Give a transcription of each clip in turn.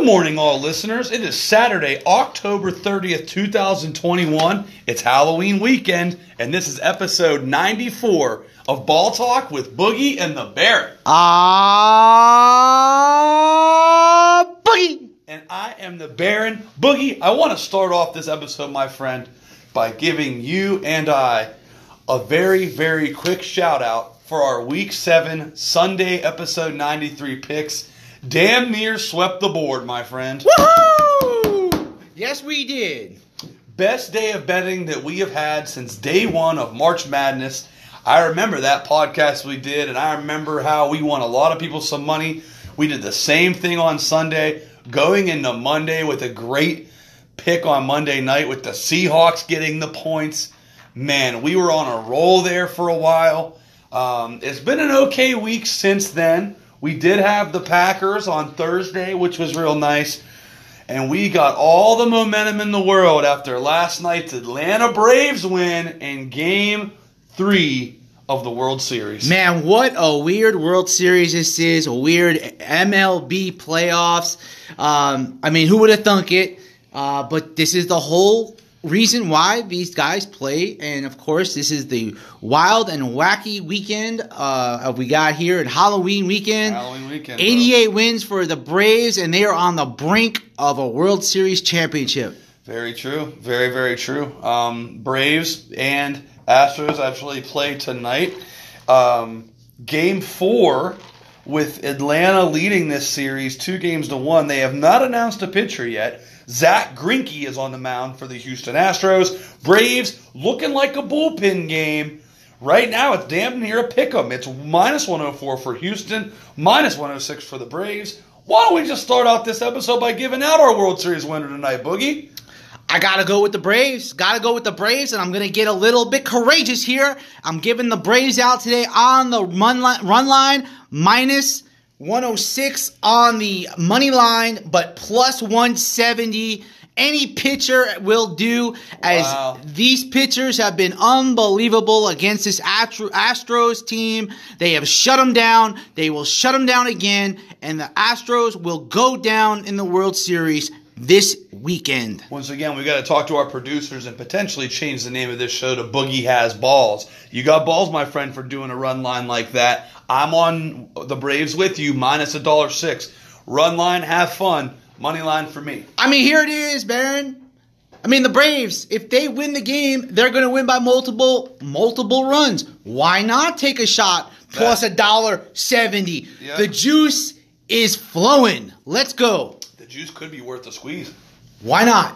Good morning, all listeners. It is Saturday, October 30th, 2021. It's Halloween weekend, and this is episode 94 of Ball Talk with Boogie and the Bear. Ah, boogie. And I am the Baron. Boogie, I want to start off this episode, my friend, by giving you and I a very, very quick shout out for our Week 7 Sunday episode 93 picks. Damn near swept the board, my friend. Woohoo! Yes, we did. Best day of betting that we have had since day one of March Madness. I remember that podcast we did, and I remember how we won a lot of people some money. We did the same thing on Sunday, going into Monday with a great pick on Monday night with the Seahawks getting the points. Man, we were on a roll there for a while. Um, it's been an okay week since then. We did have the Packers on Thursday, which was real nice. And we got all the momentum in the world after last night's Atlanta Braves win in game three of the World Series. Man, what a weird World Series this is. A weird MLB playoffs. Um, I mean, who would have thunk it? Uh, but this is the whole reason why these guys play. And of course, this is the wild and wacky weekend uh, we got here at Halloween weekend. Halloween weekend. bro. 88 wins for the Braves, and they are on the brink of a World Series championship. Very true. Very, very true. Um, Braves and Astros actually play tonight. Um, game four with Atlanta leading this series two games to one. They have not announced a pitcher yet. Zack Greinke is on the mound for the Houston Astros. Braves looking like a bullpen game. Right now, it's damn near a pick 'em. It's minus 104 for Houston, minus 106 for the Braves. Why don't we just start out this episode by giving out our World Series winner tonight, Boogie? I gotta go with the Braves. Gotta go with the Braves, and I'm gonna get a little bit courageous here. I'm giving the Braves out today on the run line minus 106 on the money line, but plus 170. Any pitcher will do, as Wow. these pitchers have been unbelievable against this Astro- Astros team. They have shut them down. They will shut them down again, and the Astros will go down in the World Series this weekend. Once again, we got to talk to our producers and potentially change the name of this show to Boogie Has Balls. You got balls, my friend, for doing a run line like that. I'm on the Braves with you, minus a dollar six. Run line, have fun. Money line for me. I mean, here it is, Baron. I mean, the Braves, if they win the game, they're going to win by multiple multiple runs. Why not take a shot plus a dollar seventy? Yeah. The juice is flowing. Let's go. The juice could be worth the squeeze. Why not?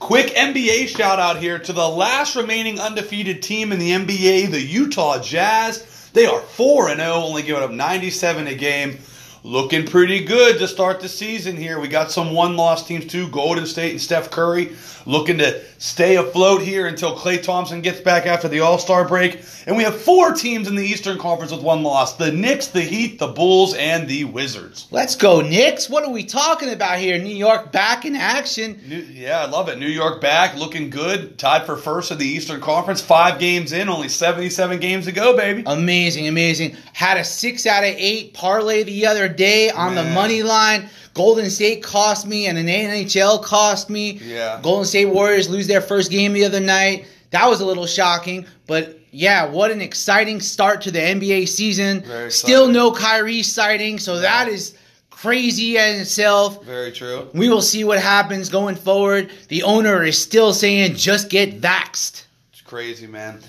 Quick NBA shout out here to the last remaining undefeated team in the NBA, the Utah Jazz. They are 4 0, only giving up 97 a game. Looking pretty good to start the season here. We got some one loss teams too Golden State and Steph Curry looking to stay afloat here until Klay Thompson gets back after the All Star break. And we have four teams in the Eastern Conference with one loss the Knicks, the Heat, the Bulls, and the Wizards. Let's go, Knicks. What are we talking about here? New York back in action. New, yeah, I love it. New York back, looking good. Tied for first in the Eastern Conference. Five games in, only 77 games to go, baby. Amazing, amazing. Had a six out of eight parlay the other day on the money line. Golden State cost me, and an NHL cost me. Yeah. Golden State Warriors lose their first game the other night. That was a little shocking, but yeah, what an exciting start to the NBA season. Very Still exciting. no Kyrie sighting, so that is crazy in itself. Very true. We will see what happens going forward. The owner is still saying just get vaxxed. It's crazy, man.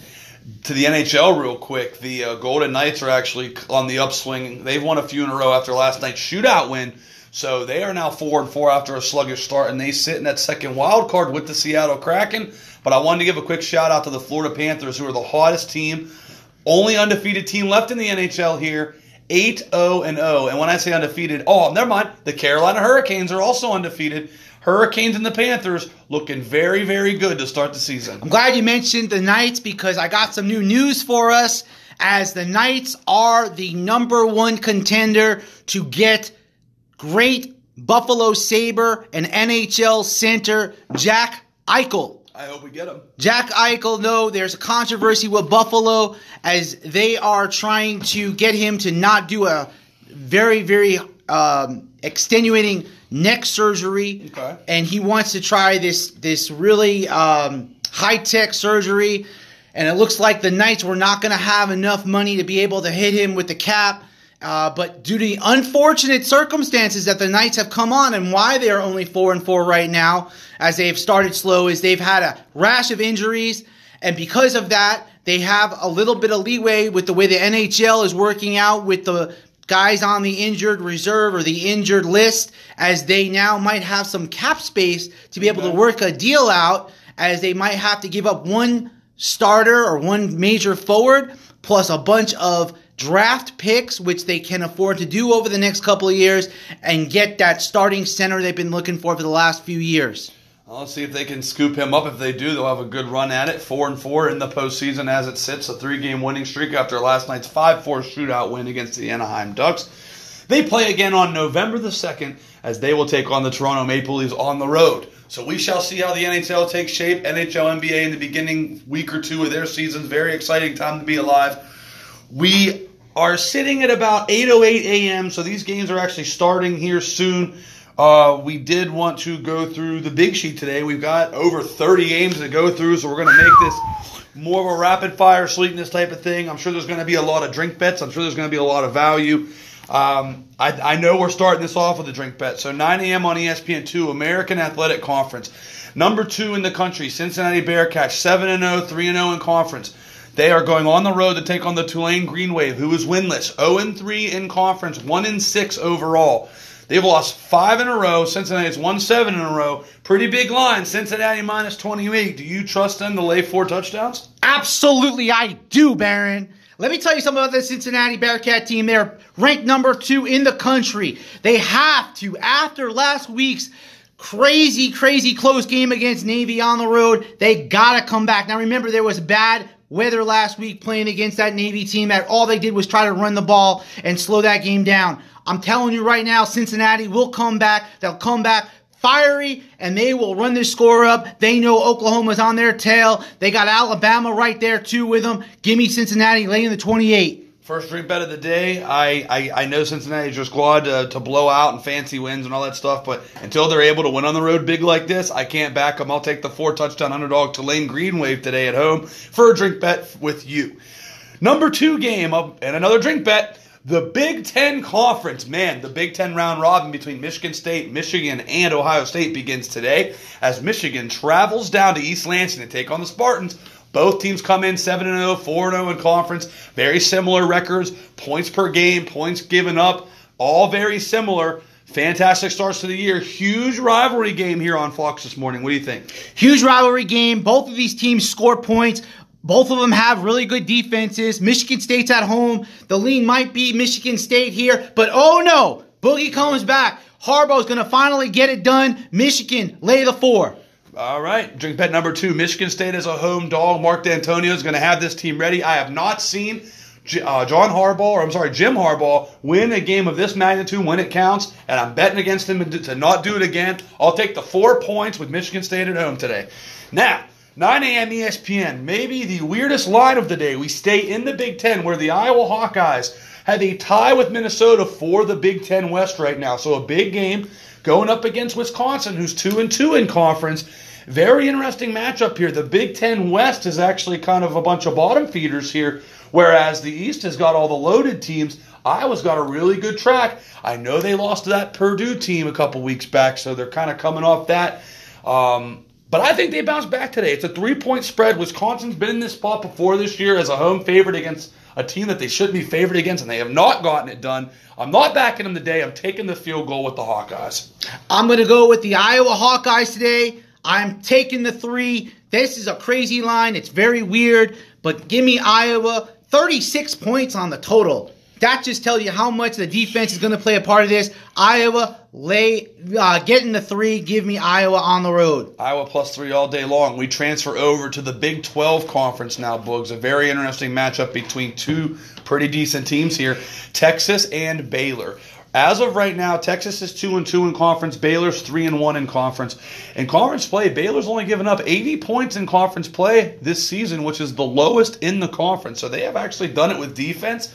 To the NHL, real quick, the uh, Golden Knights are actually on the upswing. They've won a few in a row after last night's shootout win. So they are now four and four after a sluggish start, and they sit in that second wild card with the Seattle Kraken. But I wanted to give a quick shout out to the Florida Panthers, who are the hottest team, only undefeated team left in the NHL here. 8 0 and 0. And when I say undefeated, oh, never mind. The Carolina Hurricanes are also undefeated. Hurricanes and the Panthers looking very, very good to start the season. I'm glad you mentioned the Knights because I got some new news for us. As the Knights are the number one contender to get great Buffalo Saber and NHL center Jack Eichel. I hope we get him. Jack Eichel, no, there's a controversy with Buffalo as they are trying to get him to not do a very, very um, extenuating neck surgery, Okay. and he wants to try this this really um, high tech surgery. And it looks like the Knights were not going to have enough money to be able to hit him with the cap. Uh, but due to the unfortunate circumstances that the Knights have come on and why they are only four and four right now, as they have started slow, is they've had a rash of injuries, and because of that, they have a little bit of leeway with the way the NHL is working out with the guys on the injured reserve or the injured list, as they now might have some cap space to be able to work a deal out, as they might have to give up one starter or one major forward plus a bunch of draft picks, which they can afford to do over the next couple of years, and get that starting center they've been looking for for the last few years. Let's see if they can scoop him up. If they do, they'll have a good run at it. Four and four in the postseason as it sits, a three-game winning streak after last night's five-four shootout win against the Anaheim Ducks. They play again on November the second as they will take on the Toronto Maple Leafs on the road. So we shall see how the NHL takes shape. NHL, NBA in the beginning week or two of their seasons. Very exciting time to be alive. We are sitting at about 8:08 a.m. So these games are actually starting here soon. Uh, we did want to go through the big sheet today. We've got over 30 games to go through, so we're going to make this more of a rapid fire sweetness type of thing. I'm sure there's going to be a lot of drink bets. I'm sure there's going to be a lot of value. Um, I, I know we're starting this off with a drink bet. So 9 a.m. on E ESPN2, American Athletic Conference. Number two in the country, Cincinnati Bearcats, 7 0, 3 0 in conference. They are going on the road to take on the Tulane Green Wave, who is winless, 0 3 in conference, 1 6 overall. They've lost five in a row. Cincinnati Cincinnati's won seven in a row. Pretty big line. Cincinnati minus 28. Do you trust them to lay four touchdowns? Absolutely, I do, Baron. Let me tell you something about the Cincinnati Bearcat team. They're ranked number two in the country. They have to, after last week's crazy, crazy close game against Navy on the road, they gotta come back. Now remember, there was bad weather last week playing against that Navy team that all they did was try to run the ball and slow that game down. I'm telling you right now, Cincinnati will come back. They'll come back fiery and they will run this score up. They know Oklahoma's on their tail. They got Alabama right there too with them. Give me Cincinnati laying the 28. First drink bet of the day. I, I, I know Cincinnati your squad to, to blow out and fancy wins and all that stuff, but until they're able to win on the road big like this, I can't back them. I'll take the four touchdown underdog Tulane Green Wave today at home for a drink bet with you. Number two game and another drink bet. The Big Ten Conference, man, the Big Ten round robin between Michigan State, Michigan, and Ohio State begins today as Michigan travels down to East Lansing to take on the Spartans. Both teams come in 7 0, 4 0 in conference. Very similar records, points per game, points given up, all very similar. Fantastic starts to the year. Huge rivalry game here on Fox this morning. What do you think? Huge rivalry game. Both of these teams score points. Both of them have really good defenses. Michigan State's at home. The lean might be Michigan State here, but oh no, Boogie comes back. Harbaugh's going to finally get it done. Michigan lay the four. All right, drink bet number two. Michigan State as a home dog. Mark Dantonio is going to have this team ready. I have not seen uh, John Harbaugh, or I'm sorry, Jim Harbaugh, win a game of this magnitude when it counts, and I'm betting against him to not do it again. I'll take the four points with Michigan State at home today. Now, 9 a.m. ESPN, maybe the weirdest line of the day. We stay in the Big Ten where the Iowa Hawkeyes have a tie with Minnesota for the Big Ten West right now. So a big game going up against Wisconsin, who's two and two in conference. Very interesting matchup here. The Big Ten West is actually kind of a bunch of bottom feeders here, whereas the East has got all the loaded teams. Iowa's got a really good track. I know they lost to that Purdue team a couple weeks back, so they're kind of coming off that. Um, but I think they bounce back today. It's a three point spread. Wisconsin's been in this spot before this year as a home favorite against a team that they shouldn't be favored against, and they have not gotten it done. I'm not backing them today. I'm taking the field goal with the Hawkeyes. I'm going to go with the Iowa Hawkeyes today. I'm taking the three. This is a crazy line. It's very weird, but give me Iowa. 36 points on the total. That just tells you how much the defense is going to play a part of this. Iowa, lay, uh, getting the three. Give me Iowa on the road. Iowa plus three all day long. We transfer over to the Big 12 conference now, Boogs. A very interesting matchup between two pretty decent teams here Texas and Baylor. As of right now, Texas is two and two in conference. Baylor's three and one in conference. In conference play, Baylor's only given up 80 points in conference play this season, which is the lowest in the conference. So they have actually done it with defense.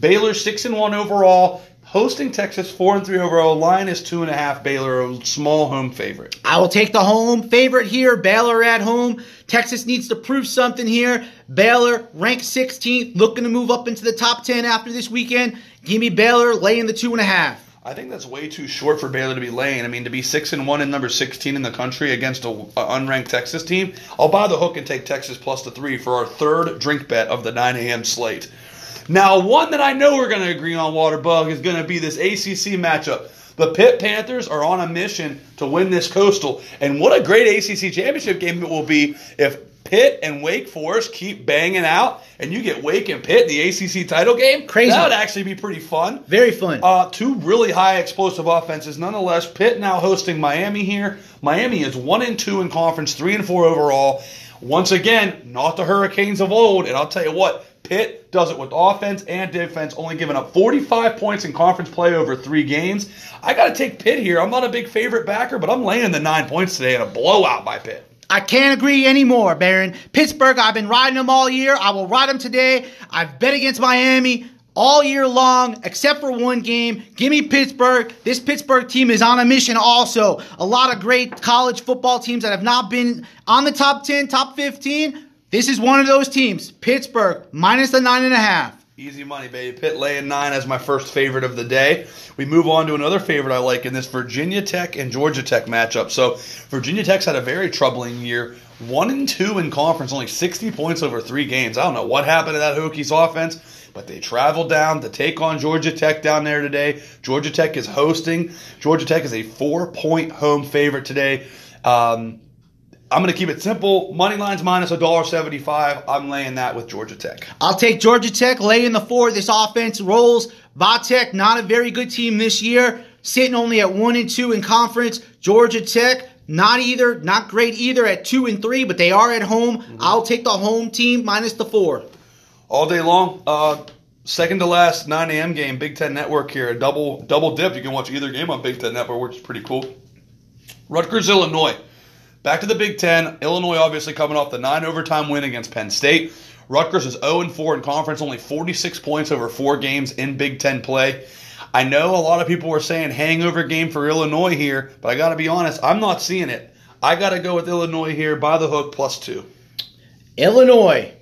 Baylor six and one overall. hosting Texas, four and three overall. Line is two and a half. Baylor, a small home favorite. I will take the home favorite here. Baylor at home. Texas needs to prove something here. Baylor ranked 16th, looking to move up into the top 10 after this weekend. Give me Baylor laying the two and a half. I think that's way too short for Baylor to be laying. I mean, to be six and one and number sixteen in the country against a, a unranked Texas team, I'll buy the hook and take Texas plus the three for our third drink bet of the 9 a.m. slate. Now, one that I know we're going to agree on, Waterbug, is going to be this ACC matchup. The Pitt Panthers are on a mission to win this Coastal, and what a great ACC championship game it will be if Pitt and Wake Forest keep banging out, and you get Wake and Pitt in the ACC title game. Crazy. That would actually be pretty fun. Very fun. Uh, two really high explosive offenses. Nonetheless, Pitt now hosting Miami here. Miami is one and two in conference, three and four overall. Once again, not the Hurricanes of old. And I'll tell you what, Pitt does it with offense and defense, only giving up 45 points in conference play over three games. I got to take Pitt here. I'm not a big favorite backer, but I'm laying the nine points today in a blowout by Pitt. I can't agree anymore, Baron. Pittsburgh, I've been riding them all year. I will ride them today. I've bet against Miami all year long, except for one game. Give me Pittsburgh. This Pittsburgh team is on a mission also. A lot of great college football teams that have not been on the top 10, top 15. This is one of those teams. Pittsburgh, minus the nine and a half. Easy money, baby. Pitt laying nine as my first favorite of the day. We move on to another favorite I like in this Virginia Tech and Georgia Tech matchup. So Virginia Tech's had a very troubling year. One and two in conference, only 60 points over three games. I don't know what happened to that Hokies offense, but they traveled down to take on Georgia Tech down there today. Georgia Tech is hosting. Georgia Tech is a four-point home favorite today. Um, I'm going to keep it simple. Money lines minus $1.75. I'm laying that with Georgia Tech. I'll take Georgia Tech, laying the four. This offense rolls. Vatek, not a very good team this year, sitting only at one and two in conference. Georgia Tech, not either, not great either at two and three, but they are at home. Mm-hmm. I'll take the home team minus the four. All day long. Uh, second to last 9 a.m. game, Big Ten Network here. A double double dip. You can watch either game on Big Ten Network, which is pretty cool. Rutgers, Illinois. Back to the Big Ten. Illinois obviously coming off the nine overtime win against Penn State. Rutgers is 0 4 in conference, only 46 points over four games in Big Ten play. I know a lot of people were saying hangover game for Illinois here, but I got to be honest, I'm not seeing it. I got to go with Illinois here by the hook plus two. Illinois.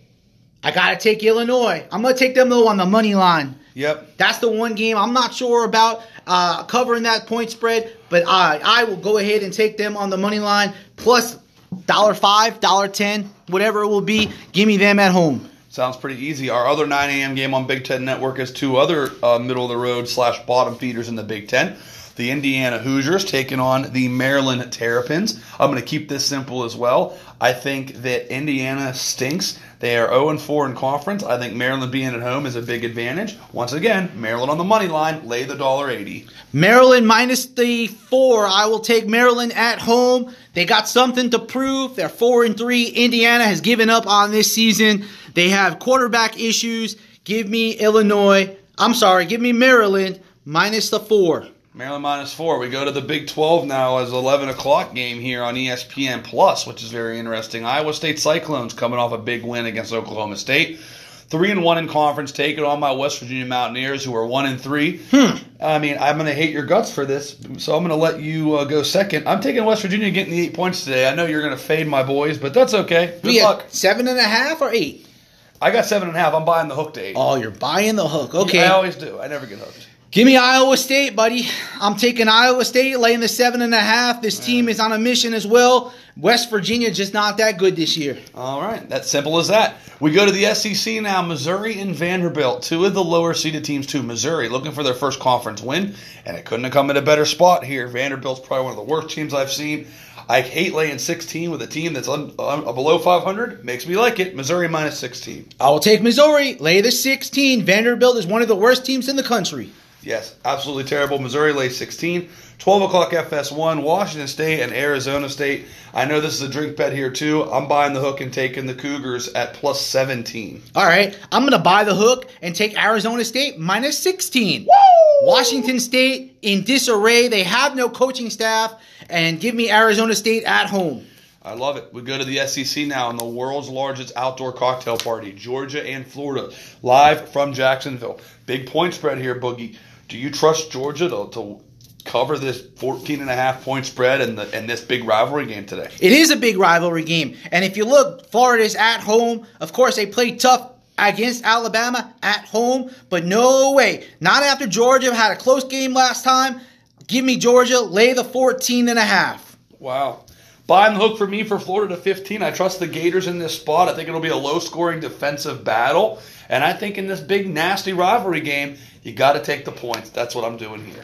I got to take Illinois. I'm going to take them though on the money line. Yep. That's the one game I'm not sure about uh, covering that point spread, but I I will go ahead and take them on the money line plus dollar five, dollar ten, whatever it will be. Give me them at home. Sounds pretty easy. Our other 9 a.m. game on Big Ten Network is two other uh, middle of the road slash bottom feeders in the Big Ten. The Indiana Hoosiers taking on the Maryland Terrapins. I'm going to keep this simple as well. I think that Indiana stinks. They are 0 4 in conference. I think Maryland being at home is a big advantage. Once again, Maryland on the money line, lay the dollar eighty. Maryland minus the four. I will take Maryland at home. They got something to prove. They're four and three. Indiana has given up on this season. They have quarterback issues. Give me Illinois. I'm sorry, give me Maryland minus the four. Maryland minus four. We go to the Big 12 now as 11 o'clock game here on ESPN Plus, which is very interesting. Iowa State Cyclones coming off a big win against Oklahoma State. Three and one in conference, taking on my West Virginia Mountaineers, who are one and three. Hmm. I mean, I'm going to hate your guts for this, so I'm going to let you uh, go second. I'm taking West Virginia getting the eight points today. I know you're going to fade my boys, but that's okay. Good luck. seven and a half or eight? I got seven and a half. I'm buying the hook to eight. Oh, you're buying the hook. Okay. I always do. I never get hooked. Give me Iowa State, buddy. I'm taking Iowa State, laying the seven and a half. This team is on a mission as well. West Virginia just not that good this year. All right, that's simple as that. We go to the SEC now. Missouri and Vanderbilt, two of the lower seeded teams, too. Missouri looking for their first conference win, and it couldn't have come at a better spot here. Vanderbilt's probably one of the worst teams I've seen. I hate laying 16 with a team that's un, un, uh, below 500. Makes me like it. Missouri minus 16. I will take Missouri, lay the 16. Vanderbilt is one of the worst teams in the country. Yes, absolutely terrible. Missouri lays 16. 12 o'clock FS1, Washington State and Arizona State. I know this is a drink bet here too. I'm buying the hook and taking the Cougars at plus 17. All right, I'm going to buy the hook and take Arizona State minus 16. Woo! Washington State in disarray. They have no coaching staff, and give me Arizona State at home. I love it. We go to the SEC now in the world's largest outdoor cocktail party, Georgia and Florida, live from Jacksonville. Big point spread here, Boogie. Do you trust Georgia to, to cover this 14 and a half point spread in, the, in this big rivalry game today? It is a big rivalry game. And if you look, Florida's at home. Of course, they play tough against Alabama at home, but no way. Not after Georgia had a close game last time. Give me Georgia, lay the 14 and a half. Wow. Buying the hook for me for Florida to 15. I trust the Gators in this spot. I think it'll be a low scoring defensive battle. And I think in this big, nasty rivalry game, you got to take the points. That's what I'm doing here.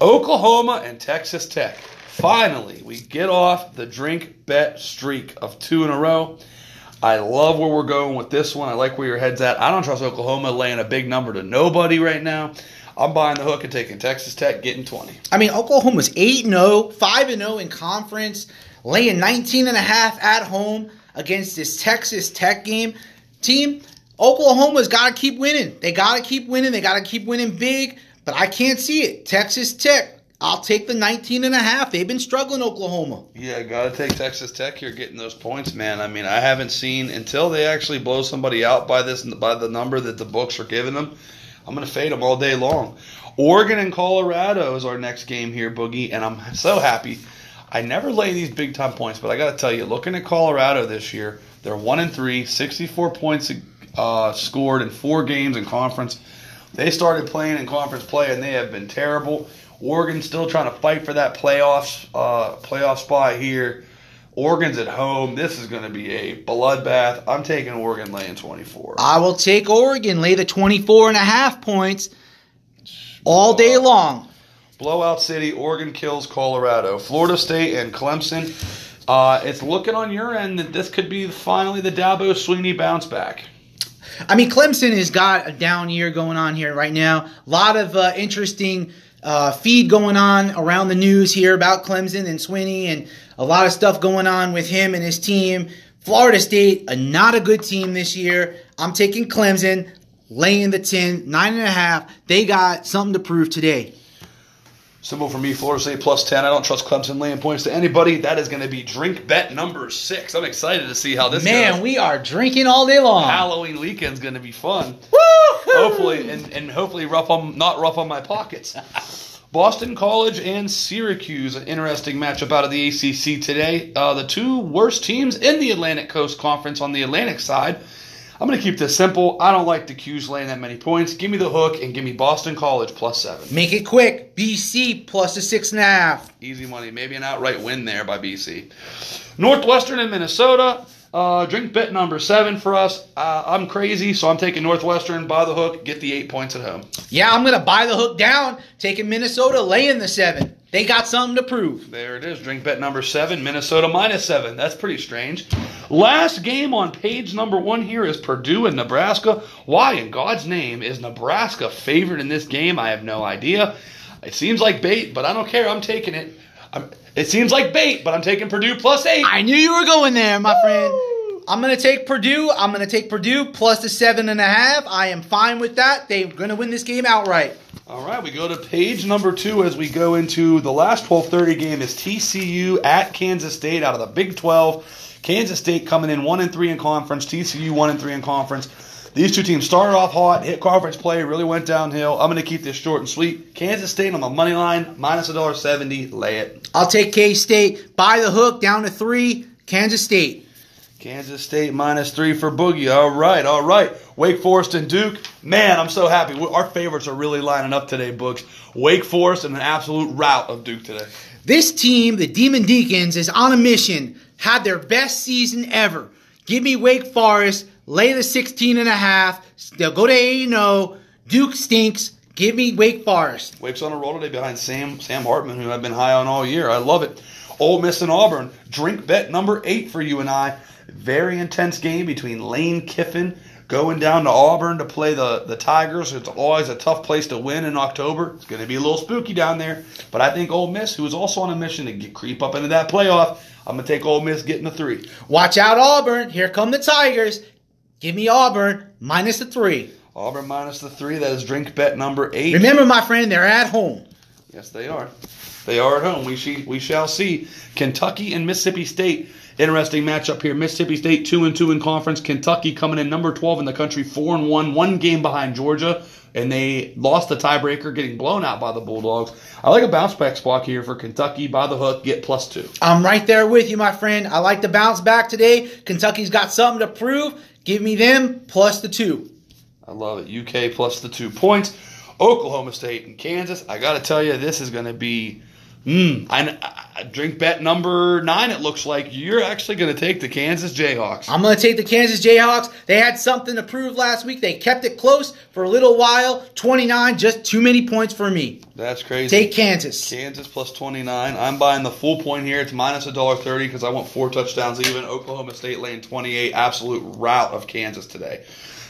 Oklahoma and Texas Tech. Finally, we get off the drink bet streak of two in a row. I love where we're going with this one. I like where your head's at. I don't trust Oklahoma laying a big number to nobody right now. I'm buying the hook and taking Texas Tech, getting 20. I mean, Oklahoma's 8 0, 5 0 in conference, laying 19 and a half at home against this Texas Tech game team. Oklahoma's got to keep winning. They got to keep winning. They got to keep winning big, but I can't see it. Texas Tech, I'll take the 19 and a half. They've been struggling, Oklahoma. Yeah, got to take Texas Tech here, getting those points, man. I mean, I haven't seen until they actually blow somebody out by this by the number that the books are giving them. I'm going to fade them all day long. Oregon and Colorado is our next game here, Boogie, and I'm so happy. I never lay these big time points, but I got to tell you, looking at Colorado this year, they're one and three, 64 points uh, scored in four games in conference. They started playing in conference play, and they have been terrible. Oregon still trying to fight for that playoffs uh, playoff spot here. Oregon's at home. This is going to be a bloodbath. I'm taking Oregon laying 24. I will take Oregon, lay the 24 and a half points all day long. Blowout City, Oregon kills Colorado. Florida State and Clemson. Uh, it's looking on your end that this could be finally the Dabo Swinney bounce back. I mean, Clemson has got a down year going on here right now. A lot of uh, interesting uh, feed going on around the news here about Clemson and Swinney, and a lot of stuff going on with him and his team. Florida State, a not a good team this year. I'm taking Clemson, laying the 10, nine and a half. They got something to prove today. Simple for me, Florida State plus 10. I don't trust Clemson laying points to anybody. That is going to be drink bet number six. I'm excited to see how this Man, goes. we are drinking all day long. Halloween weekend's going to be fun. Woo-hoo! hopefully, and, and hopefully rough on, not rough on my pockets. Boston College and Syracuse, an interesting matchup out of the ACC today. Uh, the two worst teams in the Atlantic Coast Conference on the Atlantic side. I'm going to keep this simple. I don't like the 'Cuse laying that many points. Give me the hook and give me Boston College plus seven. Make it quick. BC plus a six and a half. Easy money. Maybe an outright win there by BC. Northwestern and Minnesota. Uh, drink bet number seven for us. Uh, I'm crazy, so I'm taking Northwestern by the hook. Get the eight points at home. Yeah, I'm going to buy the hook down, taking Minnesota, laying the seven. They got something to prove. There it is. Drink bet number seven. Minnesota minus seven. That's pretty strange. Last game on page number one here is Purdue and Nebraska. Why in God's name is Nebraska favored in this game? I have no idea. It seems like bait, but I don't care. I'm taking it. I'm, it seems like bait, but I'm taking Purdue plus eight. I knew you were going there, my friend. I'm going to take Purdue. I'm going to take Purdue plus the seven and a half. I am fine with that. They're going to win this game outright. All right, we go to page number two as we go into the last 12:30 game is TCU at Kansas State out of the Big 12. Kansas State coming in one and three in conference. TCU one and three in conference. These two teams started off hot, hit conference play, really went downhill. I'm going to keep this short and sweet. Kansas State on the money line, minus $1.70. Lay it. I'll take K State. Buy the hook down to three. Kansas State. Kansas State minus three for Boogie. All right, all right. Wake Forest and Duke. Man, I'm so happy. Our favorites are really lining up today, Boogs. Wake Forest and an absolute rout of Duke today. This team, the Demon Deacons, is on a mission. Had their best season ever. Give me Wake Forest. Lay the 16 and a half. They'll go to 8 0. Duke stinks. Give me Wake Forest. Wake's on a roll today behind Sam Sam Hartman, who I've been high on all year. I love it. Ole Miss and Auburn. Drink bet number eight for you and I. Very intense game between Lane Kiffin going down to Auburn to play the, the Tigers. It's always a tough place to win in October. It's going to be a little spooky down there. But I think Ole Miss, who is also on a mission to get, creep up into that playoff, I'm going to take Ole Miss getting the three. Watch out, Auburn. Here come the Tigers. Give me Auburn minus the three. Auburn minus the three. That is drink bet number eight. Remember, my friend, they're at home. Yes, they are. They are at home. We see, we shall see. Kentucky and Mississippi State. Interesting matchup here. Mississippi State two and two in conference. Kentucky coming in number twelve in the country, four and one, one game behind Georgia, and they lost the tiebreaker, getting blown out by the Bulldogs. I like a bounce back spot here for Kentucky by the hook. Get plus two. I'm right there with you, my friend. I like the bounce back today. Kentucky's got something to prove. Give me them plus the two. I love it. UK plus the two points. Oklahoma State and Kansas. I got to tell you, this is going to be. Mm, I, I, drink bet number nine. It looks like you're actually going to take the Kansas Jayhawks. I'm going to take the Kansas Jayhawks. They had something to prove last week. They kept it close for a little while. 29, just too many points for me. That's crazy. Take Kansas. Kansas plus 29. I'm buying the full point here. It's minus $1.30 because I want four touchdowns even. Oklahoma State laying 28. Absolute rout of Kansas today.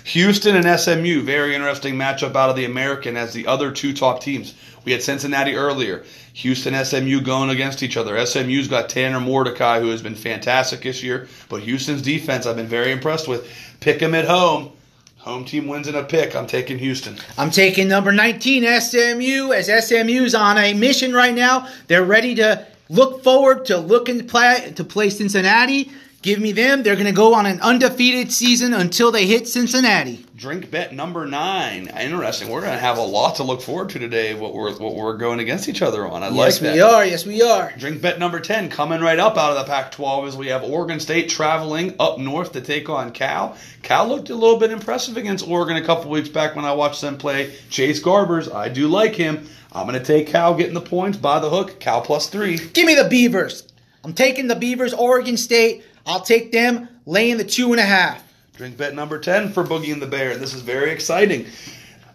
Houston and SMU, very interesting matchup out of the American as the other two top teams. We had Cincinnati earlier. Houston, SMU going against each other. SMU's got Tanner Mordecai, who has been fantastic this year, but Houston's defense I've been very impressed with. Pick them at home. Home team wins in a pick. I'm taking Houston. I'm taking number 19, SMU, as SMU's on a mission right now. They're ready to look forward to looking to play, to play Cincinnati. Give me them. They're going to go on an undefeated season until they hit Cincinnati. Drink bet number nine. Interesting. We're going to have a lot to look forward to today. What we're what we're going against each other on. I yes, like that. Yes, we are. Yes, we are. Drink bet number ten coming right up out of the Pac-12 as we have Oregon State traveling up north to take on Cal. Cal looked a little bit impressive against Oregon a couple weeks back when I watched them play. Chase Garbers, I do like him. I'm going to take Cal getting the points by the hook. Cal plus three. Give me the Beavers. I'm taking the Beavers. Oregon State. I'll take them laying the two and a half. Drink bet number 10 for Boogie and the Bear. This is very exciting.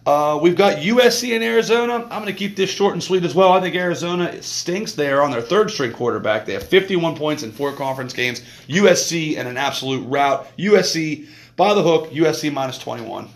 Uh, we've got USC and Arizona. I'm going to keep this short and sweet as well. I think Arizona stinks. They are on their third string quarterback. They have 51 points in four conference games. USC and an absolute rout. USC by the hook. USC minus 21.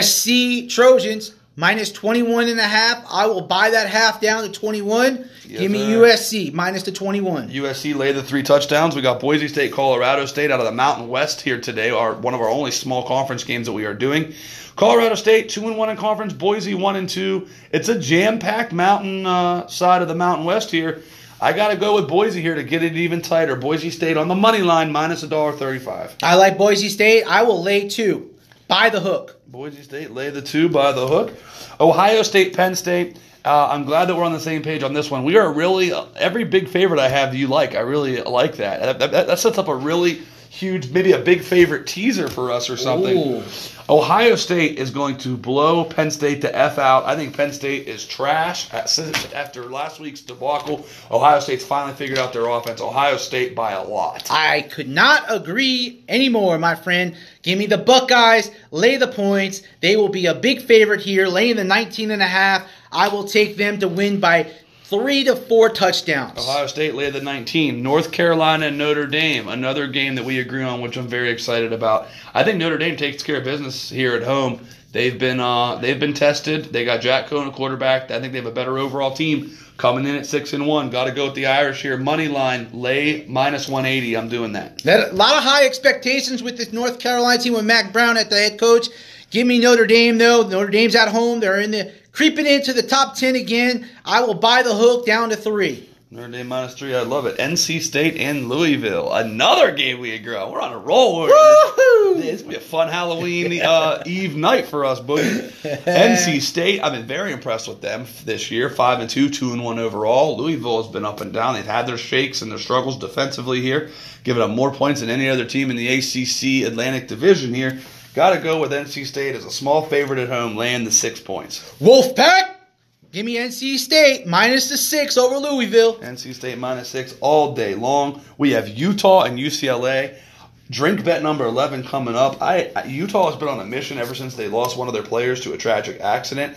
SC Trojans minus 21 and a half. I will buy that half down to 21. Yes, Give me sir. USC minus the 21. USC lay the three touchdowns. We got Boise State, Colorado State out of the Mountain West here today. Our one of our only small conference games that we are doing. Colorado State two and one in conference. Boise one and two. It's a jam packed Mountain uh, side of the Mountain West here. I got to go with Boise here to get it even tighter. Boise State on the money line minus a dollar thirty-five. I like Boise State. I will lay two. Buy the hook. Boise State lay the two by the hook. Ohio State, Penn State. Uh, I'm glad that we're on the same page on this one. We are really every big favorite I have. You like? I really like that. That, that, that sets up a really huge, maybe a big favorite teaser for us or something. Ooh. Ohio State is going to blow Penn State to f out. I think Penn State is trash after last week's debacle. Ohio State's finally figured out their offense. Ohio State by a lot. I could not agree anymore, my friend. Give me the Buckeyes, lay the points. They will be a big favorite here, laying the 19 and a half. I will take them to win by three to four touchdowns. Ohio State lay the 19. North Carolina and Notre Dame, another game that we agree on, which I'm very excited about. I think Notre Dame takes care of business here at home. They've been uh, they've been tested. They got Jack Coan, a quarterback. I think they have a better overall team coming in at six and one. Got to go with the Irish here. Money line lay minus 180. I'm doing that. That, a lot of high expectations with this North Carolina team with Mack Brown at the head coach. Give me Notre Dame though. Notre Dame's at home. They're in the creeping into the top ten again. I will buy the hook down to three. Notre Dame minus three. I love it. NC State and Louisville. Another game we agree on. We're on a roll. Woohoo! It's gonna be a fun Halloween uh, Eve night for us, Boogie. NC State, I've been very impressed with them this year. Five and two, two and one overall. Louisville has been up and down. They've had their shakes and their struggles defensively here, giving up more points than any other team in the ACC Atlantic Division here. Got to go with NC State as a small favorite at home, laying the six points. Wolfpack. Give me NC State minus the six over Louisville. NC State minus six all day long. We have Utah and UCLA. Drink bet number 11 coming up. I Utah has been on a mission ever since they lost one of their players to a tragic accident.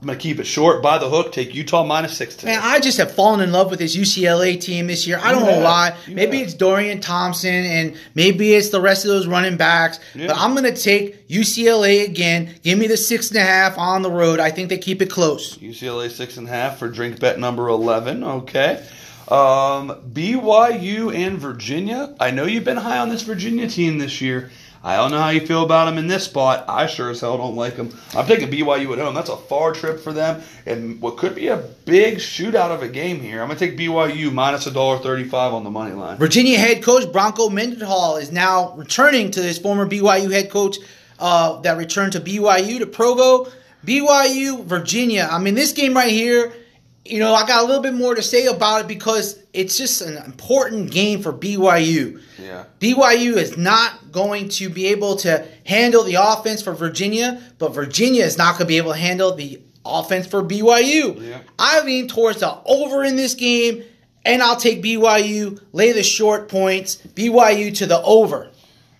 I'm going to keep it short. By the hook, take Utah minus six today. Man, I just have fallen in love with this UCLA team this year. I don't You know why. Maybe have. it's Dorian Thompson and maybe it's the rest of those running backs. Yeah. But I'm going to take UCLA again. Give me the six and a half on the road. I think they keep it close. UCLA six and a half for drink bet number 11. Okay. Um, BYU and Virginia. I know you've been high on this Virginia team this year. I don't know how you feel about them in this spot. I sure as hell don't like them. I'm taking BYU at home. That's a far trip for them, and what could be a big shootout of a game here. I'm gonna take BYU minus a dollar thirty-five on the money line. Virginia head coach Bronco Mendenhall is now returning to his former BYU head coach uh, that returned to BYU to Provo. BYU, Virginia. I mean, this game right here, you know, I got a little bit more to say about it because it's just an important game for BYU. Yeah. BYU is not going to be able to handle the offense for Virginia, but Virginia is not going to be able to handle the offense for BYU. Yeah. I lean towards the over in this game, and I'll take BYU, lay the short points, BYU to the over.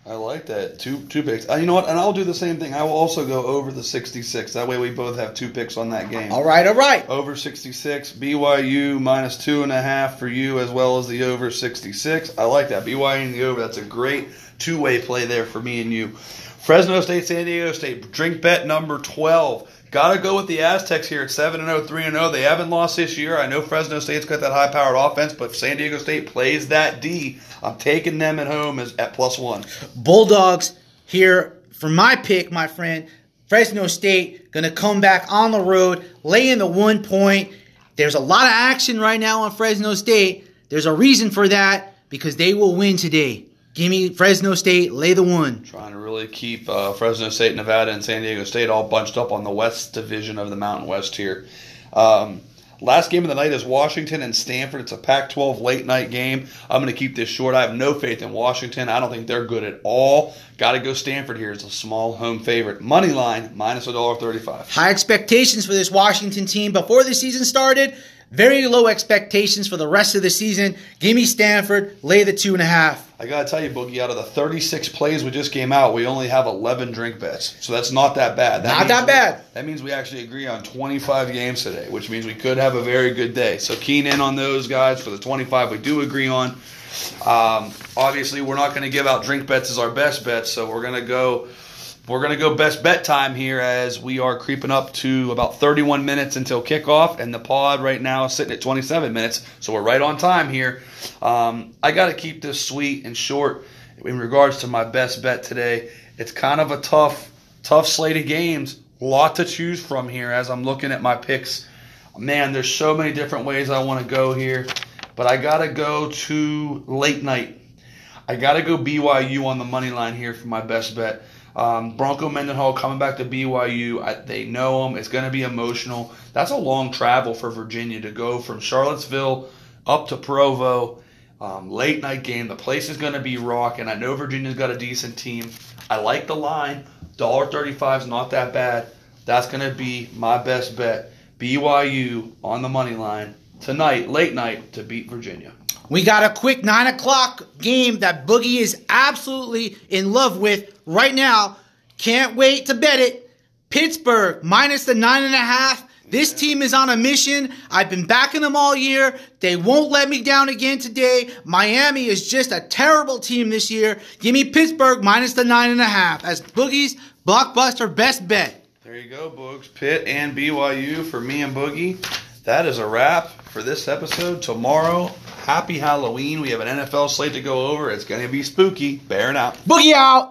I like that. Two two picks. Uh, you know what? And I'll do the same thing. I will also go over the 66. That way we both have two picks on that game. All right, all right. Over 66. BYU minus two and a half for you as well as the over 66. I like that. BYU and the over. That's a great two way play there for me and you. Fresno State, San Diego State. Drink bet number 12. Got to go with the Aztecs here at 7 0, 3 0. They haven't lost this year. I know Fresno State's got that high powered offense, but if San Diego State plays that D. I'm taking them at home as at plus one. Bulldogs here for my pick, my friend. Fresno State to come back on the road, lay in the one point. There's a lot of action right now on Fresno State. There's a reason for that because they will win today. Give me Fresno State, lay the one. Trying to really keep uh, Fresno State, Nevada, and San Diego State all bunched up on the West Division of the Mountain West here. Um, last game of the night is Washington and Stanford. It's a Pac 12 late night game. I'm going to keep this short. I have no faith in Washington. I don't think they're good at all. Got to go Stanford here. It's a small home favorite. Money line, minus $1.35. High expectations for this Washington team before the season started. Very low expectations for the rest of the season. Give me Stanford, lay the two and a half. I gotta tell you, Boogie, out of the 36 plays we just came out, we only have 11 drink bets, so that's not that bad. Not means that bad. that means we actually agree on 25 games today, which means we could have a very good day. So keen in on those guys for the 25 we do agree on. Um, obviously, we're not going to give out drink bets as our best bets, so we're going to go. We're going to go best bet time here as we are creeping up to about 31 minutes until kickoff, and the pod right now is sitting at 27 minutes, so we're right on time here. Um, I got to keep this sweet and short in regards to my best bet today. It's kind of a tough, tough slate of games. A lot to choose from here as I'm looking at my picks. Man, there's so many different ways I want to go here, but I got to go to late night. I got to go BYU on the money line here for my best bet. Um, Bronco Mendenhall coming back to BYU. I, they know him. It's going to be emotional. That's a long travel for Virginia to go from Charlottesville up to Provo. Um, late night game. The place is going to be rocking. I know Virginia's got a decent team. I like the line. Dollar thirty-five is not that bad. That's going to be my best bet. BYU on the money line tonight, late night, to beat Virginia. We got a quick nine o'clock game that Boogie is absolutely in love with right now. Can't wait to bet it. Pittsburgh minus the nine and a half. This team is on a mission. I've been backing them all year. They won't let me down again today. Miami is just a terrible team this year. Give me Pittsburgh minus the nine and a half as Boogie's blockbuster best bet. There you go, Boogs. Pitt and BYU for me and Boogie. That is a wrap for this episode. Tomorrow, happy Halloween. We have an NFL slate to go over. It's going to be spooky. Bearing out. Boogie out.